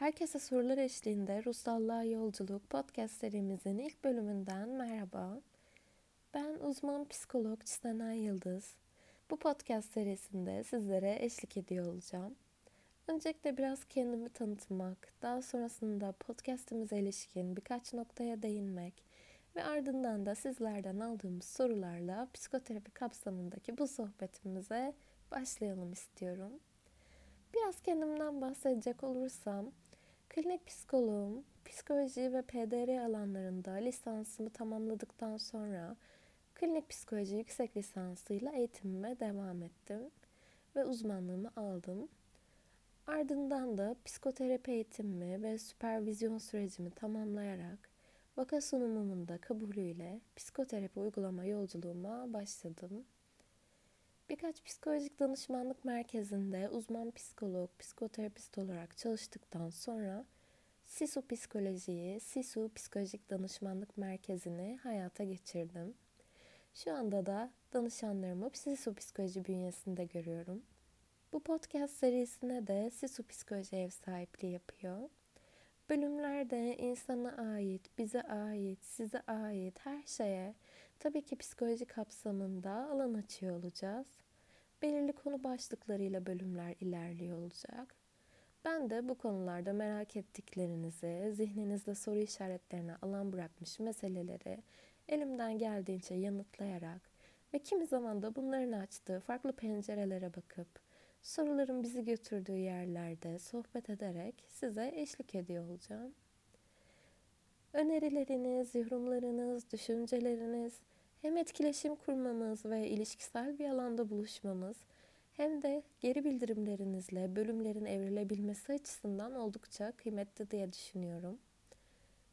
Herkese sorular eşliğinde Ruhsallığa Yolculuk podcast serimizin ilk bölümünden merhaba. Ben uzman psikolog Çistenay Yıldız. Bu podcast serisinde sizlere eşlik ediyor olacağım. Öncelikle biraz kendimi tanıtmak, daha sonrasında podcastimize ilişkin birkaç noktaya değinmek ve ardından da sizlerden aldığımız sorularla psikoterapi kapsamındaki bu sohbetimize başlayalım istiyorum. Biraz kendimden bahsedecek olursam, klinik psikoloğum, psikoloji ve PDR alanlarında lisansımı tamamladıktan sonra klinik psikoloji yüksek lisansıyla eğitimime devam ettim ve uzmanlığımı aldım. Ardından da psikoterapi eğitimimi ve süpervizyon sürecimi tamamlayarak vaka sunumumun da kabulüyle psikoterapi uygulama yolculuğuma başladım. Birkaç psikolojik danışmanlık merkezinde uzman psikolog, psikoterapist olarak çalıştıktan sonra SISU Psikolojiyi, SISU Psikolojik Danışmanlık Merkezi'ni hayata geçirdim. Şu anda da danışanlarımı SISU Psikoloji bünyesinde görüyorum. Bu podcast serisine de SISU Psikoloji ev sahipliği yapıyor. Bölümlerde insana ait, bize ait, size ait her şeye tabii ki psikoloji kapsamında alan açıyor olacağız. Belirli konu başlıklarıyla bölümler ilerliyor olacak. Ben de bu konularda merak ettiklerinizi, zihninizde soru işaretlerine alan bırakmış meseleleri elimden geldiğince yanıtlayarak ve kimi zaman da bunların açtığı farklı pencerelere bakıp soruların bizi götürdüğü yerlerde sohbet ederek size eşlik ediyor olacağım. Önerileriniz, yorumlarınız, düşünceleriniz hem etkileşim kurmamız ve ilişkisel bir alanda buluşmamız hem de geri bildirimlerinizle bölümlerin evrilebilmesi açısından oldukça kıymetli diye düşünüyorum.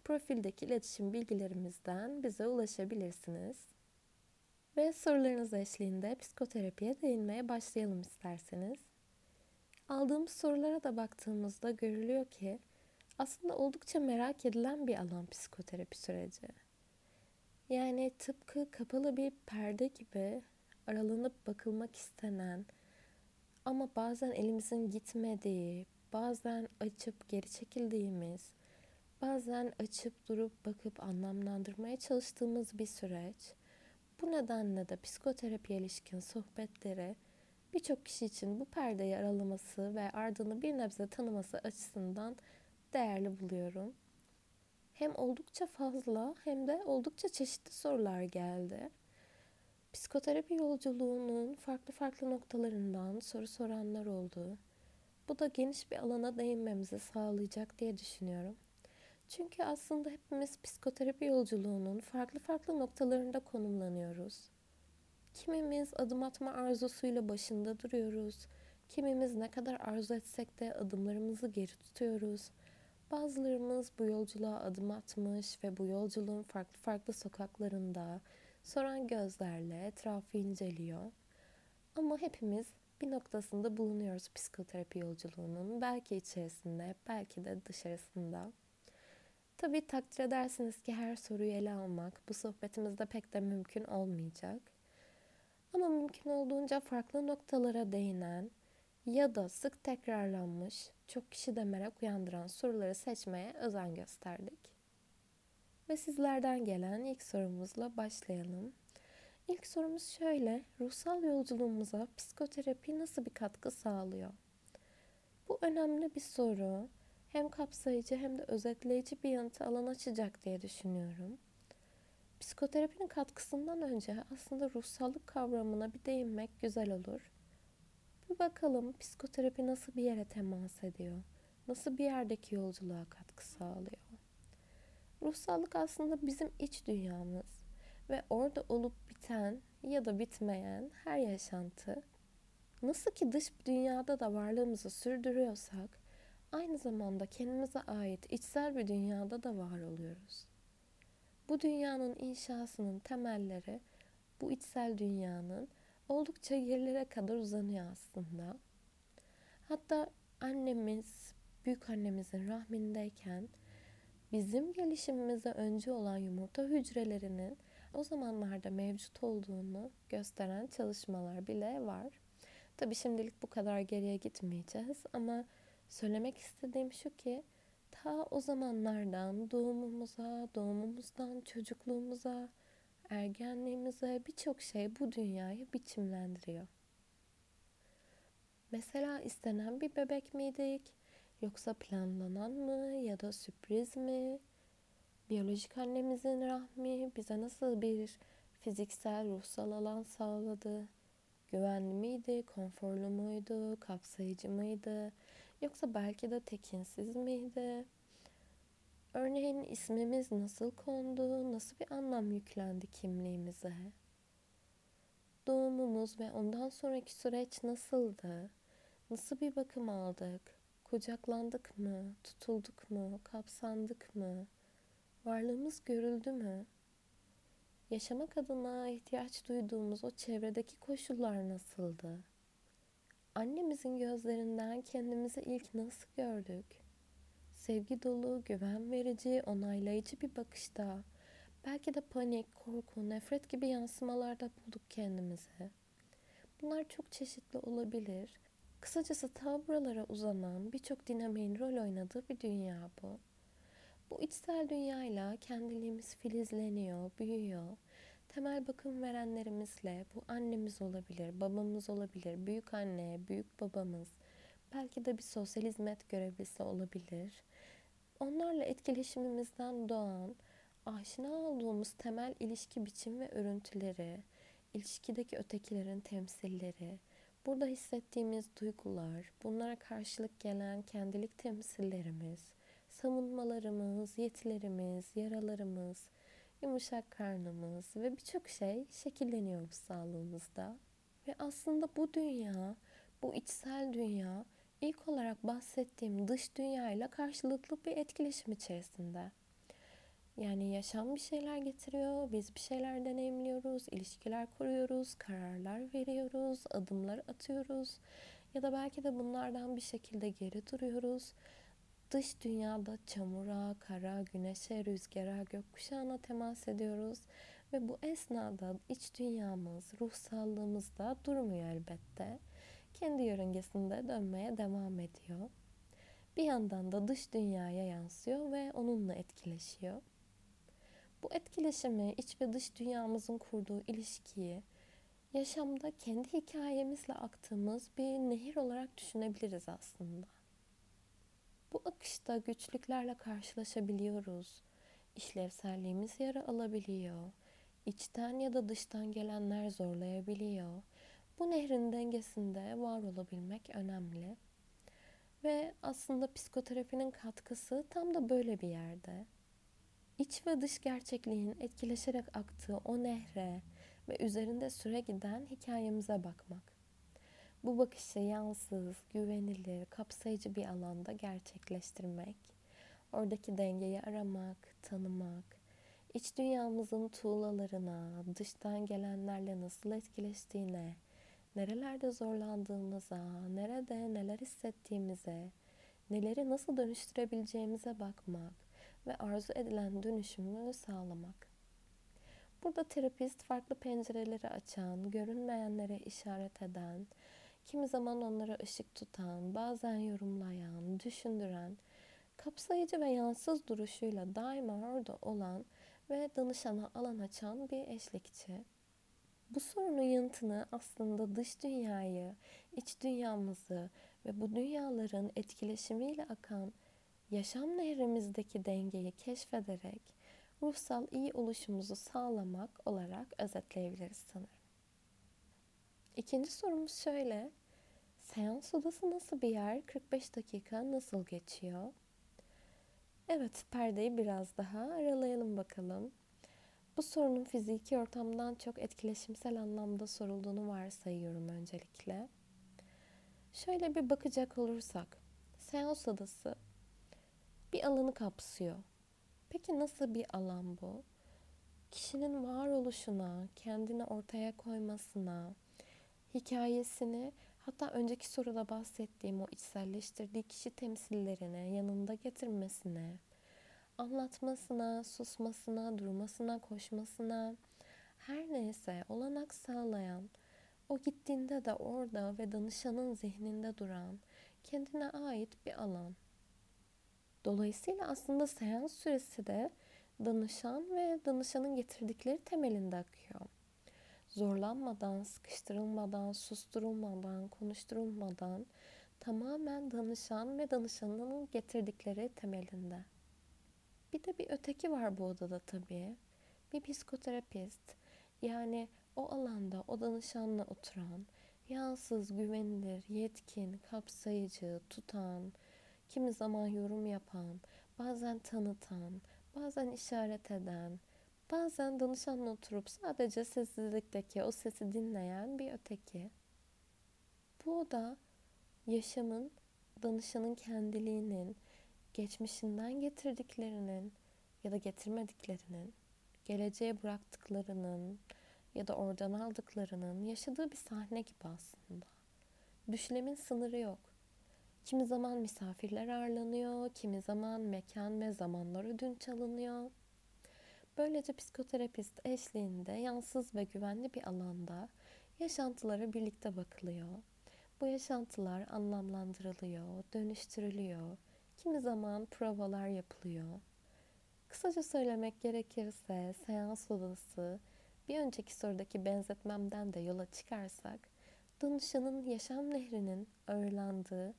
Profildeki iletişim bilgilerimizden bize ulaşabilirsiniz. Ve sorularınız eşliğinde psikoterapiye değinmeye başlayalım isterseniz. Aldığımız sorulara da baktığımızda görülüyor ki aslında oldukça merak edilen bir alan psikoterapi süreci. Yani tıpkı kapalı bir perde gibi aralanıp bakılmak istenen ama bazen elimizin gitmediği, bazen açıp geri çekildiğimiz, bazen açıp durup bakıp anlamlandırmaya çalıştığımız bir süreç. Bu nedenle de psikoterapiye ilişkin sohbetleri birçok kişi için bu perdeyi aralaması ve ardını bir nebze tanıması açısından değerli buluyorum. Hem oldukça fazla hem de oldukça çeşitli sorular geldi. Psikoterapi yolculuğunun farklı farklı noktalarından soru soranlar oldu. Bu da geniş bir alana değinmemizi sağlayacak diye düşünüyorum. Çünkü aslında hepimiz psikoterapi yolculuğunun farklı farklı noktalarında konumlanıyoruz. Kimimiz adım atma arzusuyla başında duruyoruz. Kimimiz ne kadar arzu etsek de adımlarımızı geri tutuyoruz. Bazılarımız bu yolculuğa adım atmış ve bu yolculuğun farklı farklı sokaklarında soran gözlerle etrafı inceliyor. Ama hepimiz bir noktasında bulunuyoruz psikoterapi yolculuğunun. Belki içerisinde, belki de dışarısında. Tabii takdir edersiniz ki her soruyu ele almak bu sohbetimizde pek de mümkün olmayacak. Ama mümkün olduğunca farklı noktalara değinen ya da sık tekrarlanmış, çok kişi de merak uyandıran soruları seçmeye özen gösterdik. Ve sizlerden gelen ilk sorumuzla başlayalım. İlk sorumuz şöyle, ruhsal yolculuğumuza psikoterapi nasıl bir katkı sağlıyor? Bu önemli bir soru. Hem kapsayıcı hem de özetleyici bir yanıtı alan açacak diye düşünüyorum. Psikoterapinin katkısından önce aslında ruhsallık kavramına bir değinmek güzel olur. Bir bakalım psikoterapi nasıl bir yere temas ediyor? Nasıl bir yerdeki yolculuğa katkı sağlıyor? Ruhsallık aslında bizim iç dünyamız ve orada olup biten ya da bitmeyen her yaşantı nasıl ki dış dünyada da varlığımızı sürdürüyorsak aynı zamanda kendimize ait içsel bir dünyada da var oluyoruz. Bu dünyanın inşasının temelleri bu içsel dünyanın oldukça yerlere kadar uzanıyor aslında. Hatta annemiz, büyük annemizin rahmindeyken bizim gelişimimize önce olan yumurta hücrelerinin o zamanlarda mevcut olduğunu gösteren çalışmalar bile var. Tabi şimdilik bu kadar geriye gitmeyeceğiz ama söylemek istediğim şu ki ta o zamanlardan doğumumuza, doğumumuzdan çocukluğumuza, ergenliğimize birçok şey bu dünyayı biçimlendiriyor. Mesela istenen bir bebek miydik? Yoksa planlanan mı ya da sürpriz mi? Biyolojik annemizin rahmi bize nasıl bir fiziksel, ruhsal alan sağladı? Güvenli miydi, konforlu muydu, kapsayıcı mıydı? Yoksa belki de tekinsiz miydi? Örneğin ismimiz nasıl kondu, nasıl bir anlam yüklendi kimliğimize? Doğumumuz ve ondan sonraki süreç nasıldı? Nasıl bir bakım aldık? Kucaklandık mı? Tutulduk mu? Kapsandık mı? Varlığımız görüldü mü? Yaşamak adına ihtiyaç duyduğumuz o çevredeki koşullar nasıldı? Annemizin gözlerinden kendimizi ilk nasıl gördük? Sevgi dolu, güven verici, onaylayıcı bir bakışta, belki de panik, korku, nefret gibi yansımalarda bulduk kendimizi. Bunlar çok çeşitli olabilir. Kısacası ta buralara uzanan birçok dinamiğin rol oynadığı bir dünya bu. Bu içsel dünyayla kendiliğimiz filizleniyor, büyüyor. Temel bakım verenlerimizle bu annemiz olabilir, babamız olabilir, büyük anne, büyük babamız, belki de bir sosyal hizmet görevlisi olabilir. Onlarla etkileşimimizden doğan, aşina olduğumuz temel ilişki biçim ve örüntüleri, ilişkideki ötekilerin temsilleri, burada hissettiğimiz duygular, bunlara karşılık gelen kendilik temsillerimiz, savunmalarımız, yetilerimiz, yaralarımız, yumuşak karnımız ve birçok şey şekilleniyor bu sağlığımızda. Ve aslında bu dünya, bu içsel dünya ilk olarak bahsettiğim dış dünyayla karşılıklı bir etkileşim içerisinde. Yani yaşam bir şeyler getiriyor, biz bir şeyler deneyimliyoruz, ilişkiler kuruyoruz, kararlar veriyoruz, adımlar atıyoruz ya da belki de bunlardan bir şekilde geri duruyoruz dış dünyada çamura, kara, güneşe, rüzgara, gökkuşağına temas ediyoruz. Ve bu esnada iç dünyamız, ruhsallığımız da durmuyor elbette. Kendi yörüngesinde dönmeye devam ediyor. Bir yandan da dış dünyaya yansıyor ve onunla etkileşiyor. Bu etkileşimi iç ve dış dünyamızın kurduğu ilişkiyi yaşamda kendi hikayemizle aktığımız bir nehir olarak düşünebiliriz aslında. Bu akışta güçlüklerle karşılaşabiliyoruz. İşlevselliğimiz yara alabiliyor. İçten ya da dıştan gelenler zorlayabiliyor. Bu nehrin dengesinde var olabilmek önemli. Ve aslında psikoterapinin katkısı tam da böyle bir yerde. İç ve dış gerçekliğin etkileşerek aktığı o nehre ve üzerinde süre giden hikayemize bakmak. Bu bakışı yansız, güvenilir, kapsayıcı bir alanda gerçekleştirmek, oradaki dengeyi aramak, tanımak, iç dünyamızın tuğlalarına, dıştan gelenlerle nasıl etkileştiğine, nerelerde zorlandığımıza, nerede neler hissettiğimize, neleri nasıl dönüştürebileceğimize bakmak ve arzu edilen dönüşümü sağlamak. Burada terapist farklı pencereleri açan, görünmeyenlere işaret eden, Kimi zaman onlara ışık tutan, bazen yorumlayan, düşündüren, kapsayıcı ve yansız duruşuyla daima orada olan ve danışana alan açan bir eşlikçi. Bu sorunun yanıtını aslında dış dünyayı, iç dünyamızı ve bu dünyaların etkileşimiyle akan yaşam nehrimizdeki dengeyi keşfederek ruhsal iyi oluşumuzu sağlamak olarak özetleyebiliriz sanırım. İkinci sorumuz şöyle. Seans odası nasıl bir yer? 45 dakika nasıl geçiyor? Evet, perdeyi biraz daha aralayalım bakalım. Bu sorunun fiziki ortamdan çok etkileşimsel anlamda sorulduğunu varsayıyorum öncelikle. Şöyle bir bakacak olursak, seans odası bir alanı kapsıyor. Peki nasıl bir alan bu? Kişinin varoluşuna, kendini ortaya koymasına, hikayesini hatta önceki soruda bahsettiğim o içselleştirdiği kişi temsillerine yanında getirmesine, anlatmasına, susmasına, durmasına, koşmasına, her neyse olanak sağlayan, o gittiğinde de orada ve danışanın zihninde duran, kendine ait bir alan. Dolayısıyla aslında seans süresi de danışan ve danışanın getirdikleri temelinde akıyor. Zorlanmadan, sıkıştırılmadan, susturulmadan, konuşturulmadan tamamen danışan ve danışanın getirdikleri temelinde. Bir de bir öteki var bu odada tabii. Bir psikoterapist. Yani o alanda o danışanla oturan, yansız, güvenilir, yetkin, kapsayıcı, tutan, kimi zaman yorum yapan, bazen tanıtan, bazen işaret eden, bazen danışanla oturup sadece sessizlikteki o sesi dinleyen bir öteki. Bu da yaşamın, danışanın kendiliğinin, geçmişinden getirdiklerinin ya da getirmediklerinin, geleceğe bıraktıklarının ya da oradan aldıklarının yaşadığı bir sahne gibi aslında. Düşlemin sınırı yok. Kimi zaman misafirler ağırlanıyor, kimi zaman mekan ve zamanlar ödünç alınıyor. Böylece psikoterapist eşliğinde yansız ve güvenli bir alanda yaşantılara birlikte bakılıyor. Bu yaşantılar anlamlandırılıyor, dönüştürülüyor. Kimi zaman provalar yapılıyor. Kısaca söylemek gerekirse seans odası bir önceki sorudaki benzetmemden de yola çıkarsak danışanın yaşam nehrinin ağırlandığı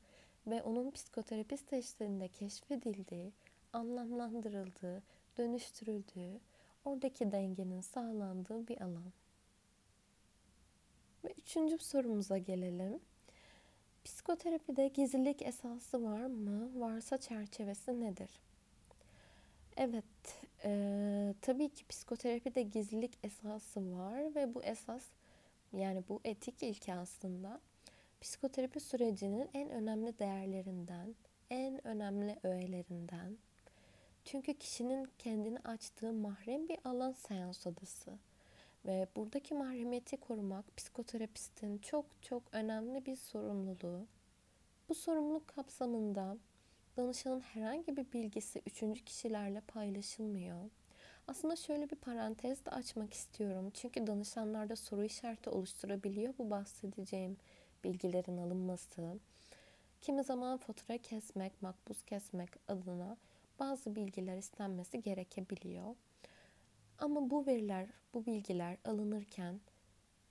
ve onun psikoterapist eşliğinde keşfedildiği, anlamlandırıldığı, dönüştürüldüğü, oradaki dengenin sağlandığı bir alan. Ve üçüncü sorumuza gelelim. Psikoterapide gizlilik esası var mı? Varsa çerçevesi nedir? Evet, e, tabii ki psikoterapide gizlilik esası var ve bu esas yani bu etik ilke aslında psikoterapi sürecinin en önemli değerlerinden, en önemli öğelerinden. Çünkü kişinin kendini açtığı mahrem bir alan seans odası. Ve buradaki mahremiyeti korumak psikoterapistin çok çok önemli bir sorumluluğu. Bu sorumluluk kapsamında danışanın herhangi bir bilgisi üçüncü kişilerle paylaşılmıyor. Aslında şöyle bir parantez de açmak istiyorum. Çünkü danışanlarda soru işareti oluşturabiliyor bu bahsedeceğim bilgilerin alınması. Kimi zaman fatura kesmek, makbuz kesmek adına bazı bilgiler istenmesi gerekebiliyor. Ama bu veriler, bu bilgiler alınırken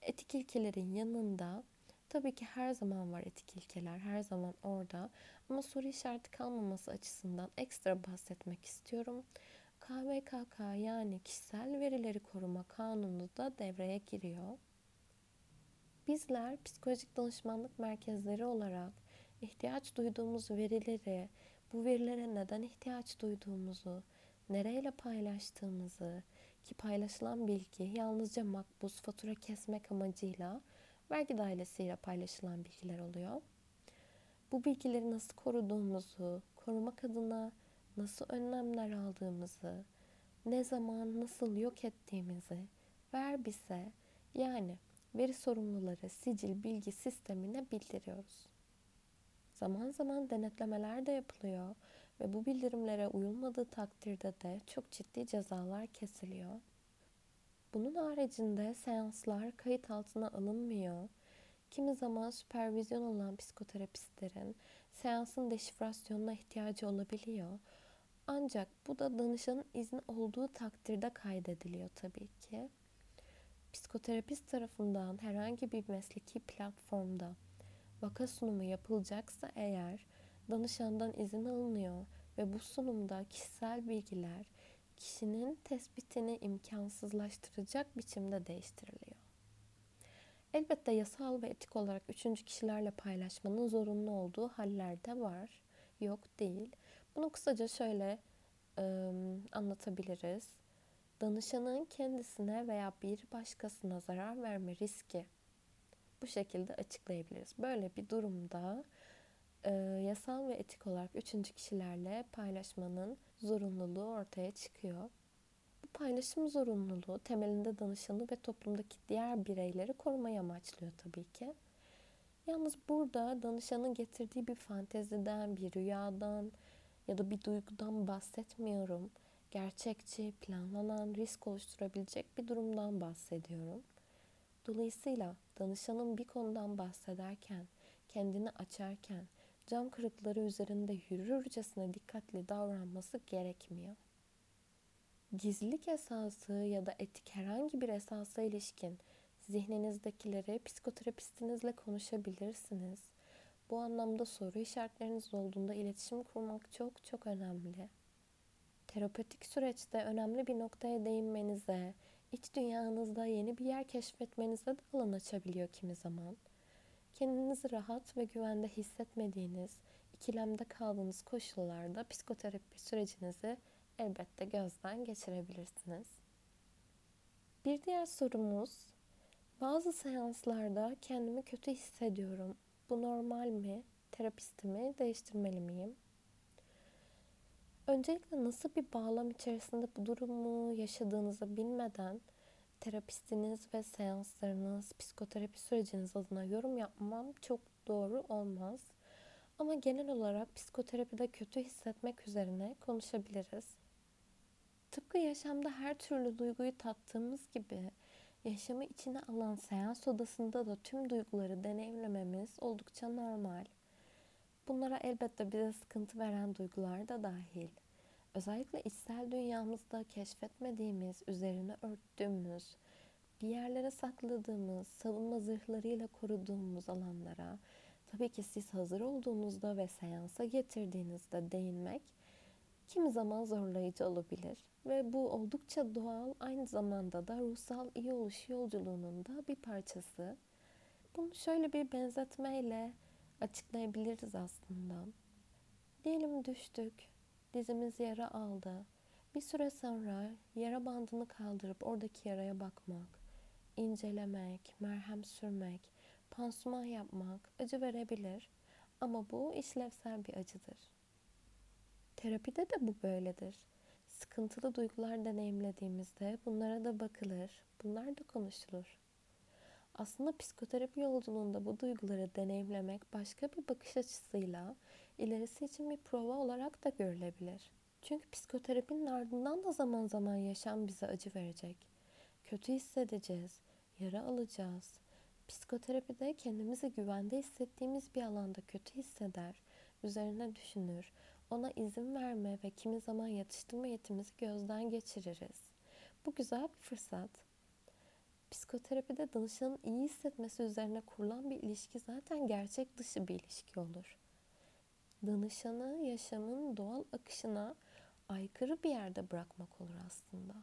etik ilkelerin yanında tabii ki her zaman var etik ilkeler, her zaman orada. Ama soru işareti kalmaması açısından ekstra bahsetmek istiyorum. KVKK yani Kişisel Verileri Koruma Kanunu da devreye giriyor. Bizler psikolojik danışmanlık merkezleri olarak ihtiyaç duyduğumuz verileri, bu verilere neden ihtiyaç duyduğumuzu, nereyle paylaştığımızı ki paylaşılan bilgi yalnızca makbuz fatura kesmek amacıyla vergi dairesiyle paylaşılan bilgiler oluyor. Bu bilgileri nasıl koruduğumuzu, korumak adına nasıl önlemler aldığımızı, ne zaman nasıl yok ettiğimizi ver bize yani veri sorumluları sicil bilgi sistemine bildiriyoruz. Zaman zaman denetlemeler de yapılıyor ve bu bildirimlere uyulmadığı takdirde de çok ciddi cezalar kesiliyor. Bunun haricinde seanslar kayıt altına alınmıyor. Kimi zaman süpervizyon olan psikoterapistlerin seansın deşifrasyonuna ihtiyacı olabiliyor. Ancak bu da danışanın izni olduğu takdirde kaydediliyor tabii ki. Psikoterapist tarafından herhangi bir mesleki platformda vaka sunumu yapılacaksa eğer danışandan izin alınıyor ve bu sunumda kişisel bilgiler kişinin tespitini imkansızlaştıracak biçimde değiştiriliyor. Elbette yasal ve etik olarak üçüncü kişilerle paylaşmanın zorunlu olduğu haller de var. Yok değil. Bunu kısaca şöyle e, anlatabiliriz. Danışanın kendisine veya bir başkasına zarar verme riski bu şekilde açıklayabiliriz. Böyle bir durumda e, yasal ve etik olarak üçüncü kişilerle paylaşmanın zorunluluğu ortaya çıkıyor. Bu paylaşım zorunluluğu temelinde danışanı ve toplumdaki diğer bireyleri korumayı amaçlıyor tabii ki. Yalnız burada danışanın getirdiği bir fanteziden, bir rüyadan ya da bir duygudan bahsetmiyorum. Gerçekçi, planlanan, risk oluşturabilecek bir durumdan bahsediyorum. Dolayısıyla danışanın bir konudan bahsederken, kendini açarken cam kırıkları üzerinde yürürcesine dikkatli davranması gerekmiyor. Gizlilik esası ya da etik herhangi bir esasa ilişkin zihninizdekileri psikoterapistinizle konuşabilirsiniz. Bu anlamda soru işaretleriniz olduğunda iletişim kurmak çok çok önemli. Terapötik süreçte önemli bir noktaya değinmenize, iç dünyanızda yeni bir yer keşfetmenize de alan açabiliyor kimi zaman. Kendinizi rahat ve güvende hissetmediğiniz, ikilemde kaldığınız koşullarda psikoterapi sürecinizi elbette gözden geçirebilirsiniz. Bir diğer sorumuz, bazı seanslarda kendimi kötü hissediyorum. Bu normal mi? Terapistimi değiştirmeli miyim? Öncelikle nasıl bir bağlam içerisinde bu durumu yaşadığınızı bilmeden terapistiniz ve seanslarınız, psikoterapi süreciniz adına yorum yapmam çok doğru olmaz. Ama genel olarak psikoterapide kötü hissetmek üzerine konuşabiliriz. Tıpkı yaşamda her türlü duyguyu tattığımız gibi yaşamı içine alan seans odasında da tüm duyguları deneyimlememiz oldukça normal. Bunlara elbette bize sıkıntı veren duygular da dahil. Özellikle içsel dünyamızda keşfetmediğimiz, üzerine örttüğümüz, bir yerlere sakladığımız, savunma zırhlarıyla koruduğumuz alanlara tabii ki siz hazır olduğunuzda ve seansa getirdiğinizde değinmek kimi zaman zorlayıcı olabilir ve bu oldukça doğal aynı zamanda da ruhsal iyi oluş yolculuğunun da bir parçası. Bunu şöyle bir benzetmeyle açıklayabiliriz aslında. Diyelim düştük, dizimiz yara aldı. Bir süre sonra yara bandını kaldırıp oradaki yaraya bakmak, incelemek, merhem sürmek, pansuman yapmak acı verebilir ama bu işlevsel bir acıdır. Terapide de bu böyledir. Sıkıntılı duygular deneyimlediğimizde bunlara da bakılır, bunlar da konuşulur. Aslında psikoterapi yolculuğunda bu duyguları deneyimlemek başka bir bakış açısıyla ilerisi için bir prova olarak da görülebilir. Çünkü psikoterapinin ardından da zaman zaman yaşam bize acı verecek. Kötü hissedeceğiz, yara alacağız. Psikoterapide kendimizi güvende hissettiğimiz bir alanda kötü hisseder, üzerine düşünür, ona izin verme ve kimi zaman yatıştırma yetimizi gözden geçiririz. Bu güzel bir fırsat. Psikoterapide danışanın iyi hissetmesi üzerine kurulan bir ilişki zaten gerçek dışı bir ilişki olur. Danışanı yaşamın doğal akışına aykırı bir yerde bırakmak olur aslında.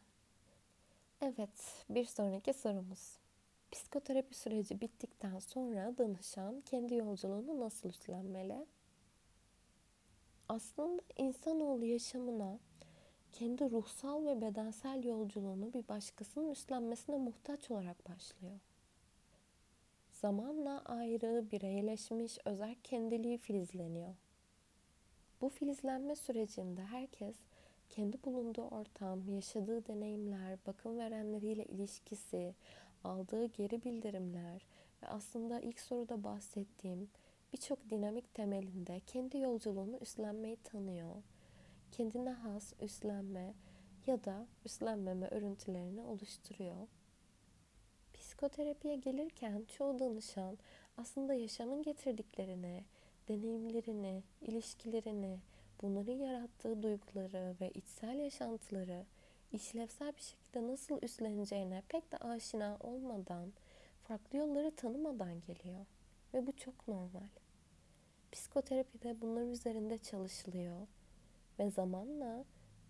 Evet, bir sonraki sorumuz. Psikoterapi süreci bittikten sonra danışan kendi yolculuğunu nasıl üstlenmeli? Aslında insanoğlu yaşamına kendi ruhsal ve bedensel yolculuğunu bir başkasının üstlenmesine muhtaç olarak başlıyor. Zamanla ayrı, bireyleşmiş, özel kendiliği filizleniyor. Bu filizlenme sürecinde herkes kendi bulunduğu ortam, yaşadığı deneyimler, bakım verenleriyle ilişkisi, aldığı geri bildirimler ve aslında ilk soruda bahsettiğim birçok dinamik temelinde kendi yolculuğunu üstlenmeyi tanıyor. Kendine has üstlenme ya da üstlenmeme örüntülerini oluşturuyor. Psikoterapiye gelirken çoğu danışan aslında yaşamın getirdiklerini, deneyimlerini, ilişkilerini, bunların yarattığı duyguları ve içsel yaşantıları işlevsel bir şekilde nasıl üstleneceğine pek de aşina olmadan, farklı yolları tanımadan geliyor. Ve bu çok normal. Psikoterapide bunlar üzerinde çalışılıyor ve zamanla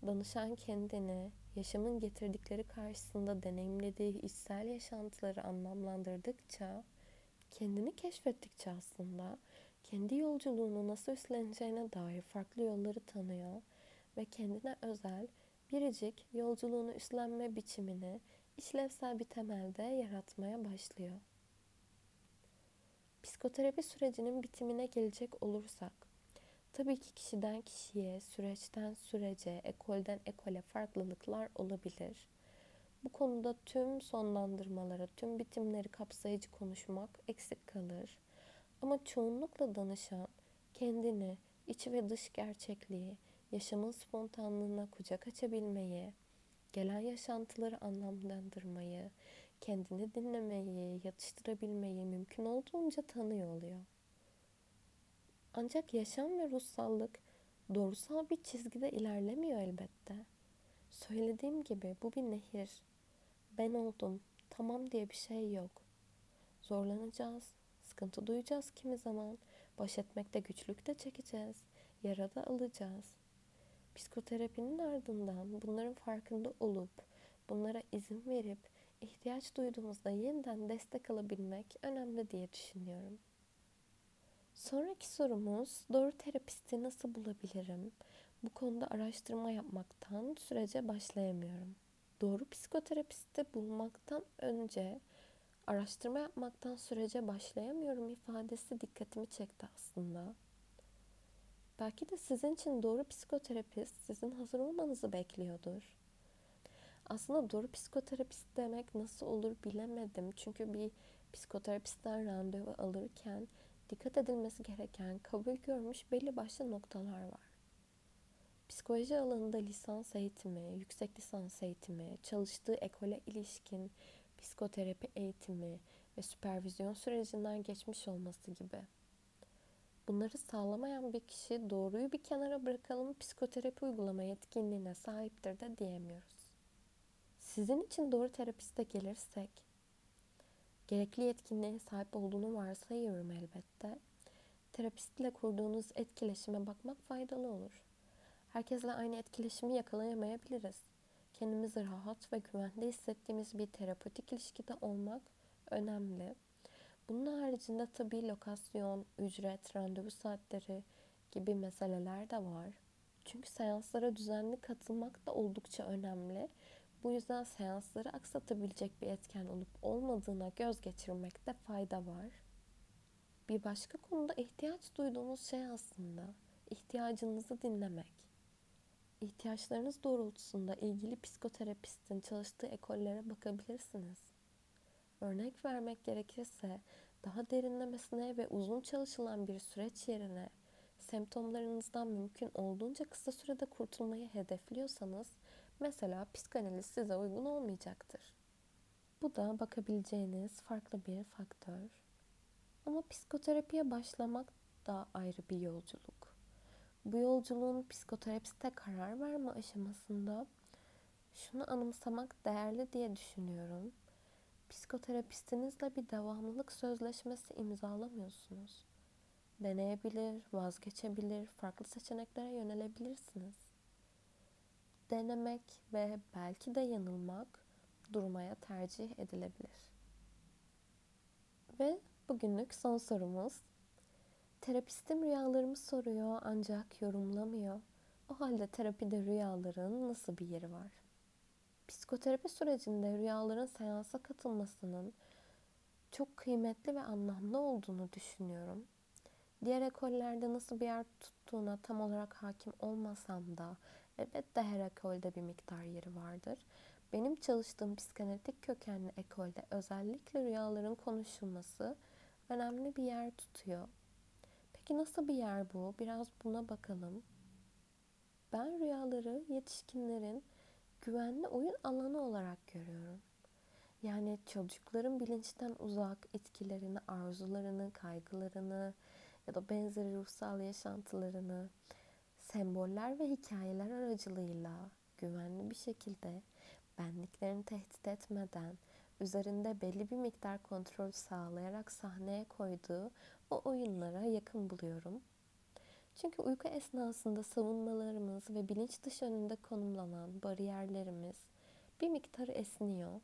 danışan kendini yaşamın getirdikleri karşısında deneyimlediği içsel yaşantıları anlamlandırdıkça, kendini keşfettikçe aslında kendi yolculuğunu nasıl üstleneceğine dair farklı yolları tanıyor ve kendine özel biricik yolculuğunu üstlenme biçimini işlevsel bir temelde yaratmaya başlıyor. Psikoterapi sürecinin bitimine gelecek olursak, tabii ki kişiden kişiye, süreçten sürece, ekolden ekole farklılıklar olabilir. Bu konuda tüm sonlandırmaları, tüm bitimleri kapsayıcı konuşmak eksik kalır. Ama çoğunlukla danışan kendini, iç ve dış gerçekliği, yaşamın spontanlığına kucak açabilmeyi, gelen yaşantıları anlamlandırmayı, kendini dinlemeyi, yatıştırabilmeyi mümkün olduğunca tanıyor oluyor. Ancak yaşam ve ruhsallık doğrusal bir çizgide ilerlemiyor elbette. Söylediğim gibi bu bir nehir. Ben oldum, tamam diye bir şey yok. Zorlanacağız, sıkıntı duyacağız kimi zaman, baş etmekte güçlük de çekeceğiz, yara da alacağız. Psikoterapinin ardından bunların farkında olup, bunlara izin verip, ihtiyaç duyduğumuzda yeniden destek alabilmek önemli diye düşünüyorum. Sonraki sorumuz doğru terapisti nasıl bulabilirim? Bu konuda araştırma yapmaktan sürece başlayamıyorum. Doğru psikoterapisti bulmaktan önce araştırma yapmaktan sürece başlayamıyorum ifadesi dikkatimi çekti aslında. Belki de sizin için doğru psikoterapist sizin hazır olmanızı bekliyordur. Aslında doğru psikoterapist demek nasıl olur bilemedim. Çünkü bir psikoterapistten randevu alırken dikkat edilmesi gereken kabul görmüş belli başlı noktalar var. Psikoloji alanında lisans eğitimi, yüksek lisans eğitimi, çalıştığı ekole ilişkin psikoterapi eğitimi ve süpervizyon sürecinden geçmiş olması gibi. Bunları sağlamayan bir kişi doğruyu bir kenara bırakalım psikoterapi uygulama yetkinliğine sahiptir de diyemiyoruz. Sizin için doğru terapiste gelirsek, gerekli yetkinliğe sahip olduğunu varsayıyorum elbette. Terapistle kurduğunuz etkileşime bakmak faydalı olur. Herkesle aynı etkileşimi yakalayamayabiliriz. Kendimizi rahat ve güvende hissettiğimiz bir terapötik ilişkide olmak önemli. Bunun haricinde tabii lokasyon, ücret, randevu saatleri gibi meseleler de var. Çünkü seanslara düzenli katılmak da oldukça önemli. Bu yüzden seansları aksatabilecek bir etken olup olmadığına göz geçirmekte fayda var. Bir başka konuda ihtiyaç duyduğunuz şey aslında ihtiyacınızı dinlemek. İhtiyaçlarınız doğrultusunda ilgili psikoterapistin çalıştığı ekollere bakabilirsiniz. Örnek vermek gerekirse daha derinlemesine ve uzun çalışılan bir süreç yerine semptomlarınızdan mümkün olduğunca kısa sürede kurtulmayı hedefliyorsanız mesela psikanaliz size uygun olmayacaktır. Bu da bakabileceğiniz farklı bir faktör. Ama psikoterapiye başlamak da ayrı bir yolculuk. Bu yolculuğun psikoterapiste karar verme aşamasında şunu anımsamak değerli diye düşünüyorum. Psikoterapistinizle bir devamlılık sözleşmesi imzalamıyorsunuz. Deneyebilir, vazgeçebilir, farklı seçeneklere yönelebilirsiniz. Denemek ve belki de yanılmak durmaya tercih edilebilir. Ve bugünlük son sorumuz Terapistim rüyalarımı soruyor ancak yorumlamıyor. O halde terapide rüyaların nasıl bir yeri var? Psikoterapi sürecinde rüyaların seansa katılmasının çok kıymetli ve anlamlı olduğunu düşünüyorum. Diğer ekollerde nasıl bir yer tuttuğuna tam olarak hakim olmasam da elbette her ekolde bir miktar yeri vardır. Benim çalıştığım psikanalitik kökenli ekolde özellikle rüyaların konuşulması önemli bir yer tutuyor. Peki nasıl bir yer bu? Biraz buna bakalım. Ben rüyaları yetişkinlerin güvenli oyun alanı olarak görüyorum. Yani çocukların bilinçten uzak etkilerini, arzularını, kaygılarını ya da benzeri ruhsal yaşantılarını semboller ve hikayeler aracılığıyla güvenli bir şekilde benliklerini tehdit etmeden üzerinde belli bir miktar kontrol sağlayarak sahneye koyduğu o oyunlara yakın buluyorum. Çünkü uyku esnasında savunmalarımız ve bilinç dışı önünde konumlanan bariyerlerimiz bir miktar esniyor.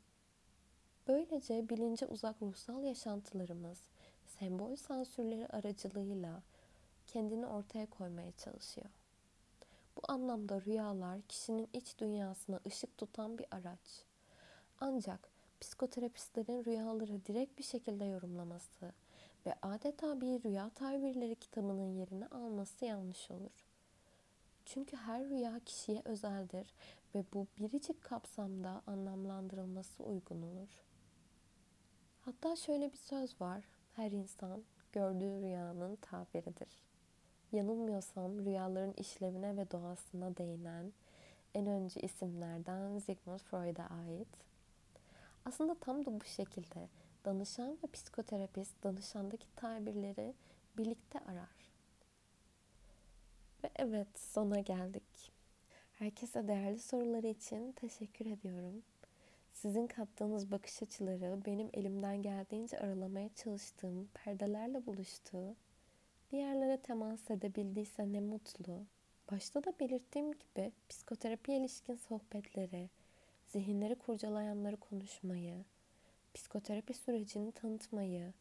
Böylece bilince uzak ruhsal yaşantılarımız sembol sansürleri aracılığıyla kendini ortaya koymaya çalışıyor. Bu anlamda rüyalar kişinin iç dünyasına ışık tutan bir araç. Ancak psikoterapistlerin rüyaları direkt bir şekilde yorumlaması ve adeta bir rüya tabirleri kitabının yerini alması yanlış olur. Çünkü her rüya kişiye özeldir ve bu biricik kapsamda anlamlandırılması uygun olur. Hatta şöyle bir söz var. Her insan gördüğü rüyanın tabiridir. Yanılmıyorsam rüyaların işlevine ve doğasına değinen en önce isimlerden Sigmund Freud'a ait. Aslında tam da bu şekilde danışan ve psikoterapist danışandaki tabirleri birlikte arar. Ve evet sona geldik. Herkese değerli soruları için teşekkür ediyorum. Sizin kattığınız bakış açıları benim elimden geldiğince aralamaya çalıştığım perdelerle buluştuğu, bir yerlere temas edebildiyse ne mutlu. Başta da belirttiğim gibi psikoterapi ilişkin sohbetleri, zihinleri kurcalayanları konuşmayı, psikoterapi sürecini tanıtmayı,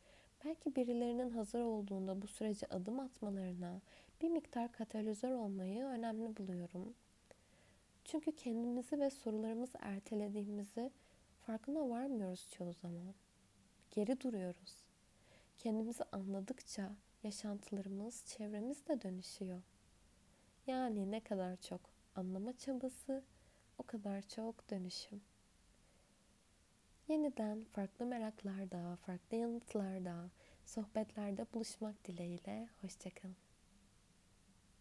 belki birilerinin hazır olduğunda bu sürece adım atmalarına bir miktar katalizör olmayı önemli buluyorum. Çünkü kendimizi ve sorularımızı ertelediğimizi farkına varmıyoruz çoğu zaman. Geri duruyoruz. Kendimizi anladıkça yaşantılarımız, çevremiz de dönüşüyor. Yani ne kadar çok anlama çabası, o kadar çok dönüşüm. Yeniden farklı meraklarda, farklı yanıtlarda, sohbetlerde buluşmak dileğiyle. Hoşçakalın.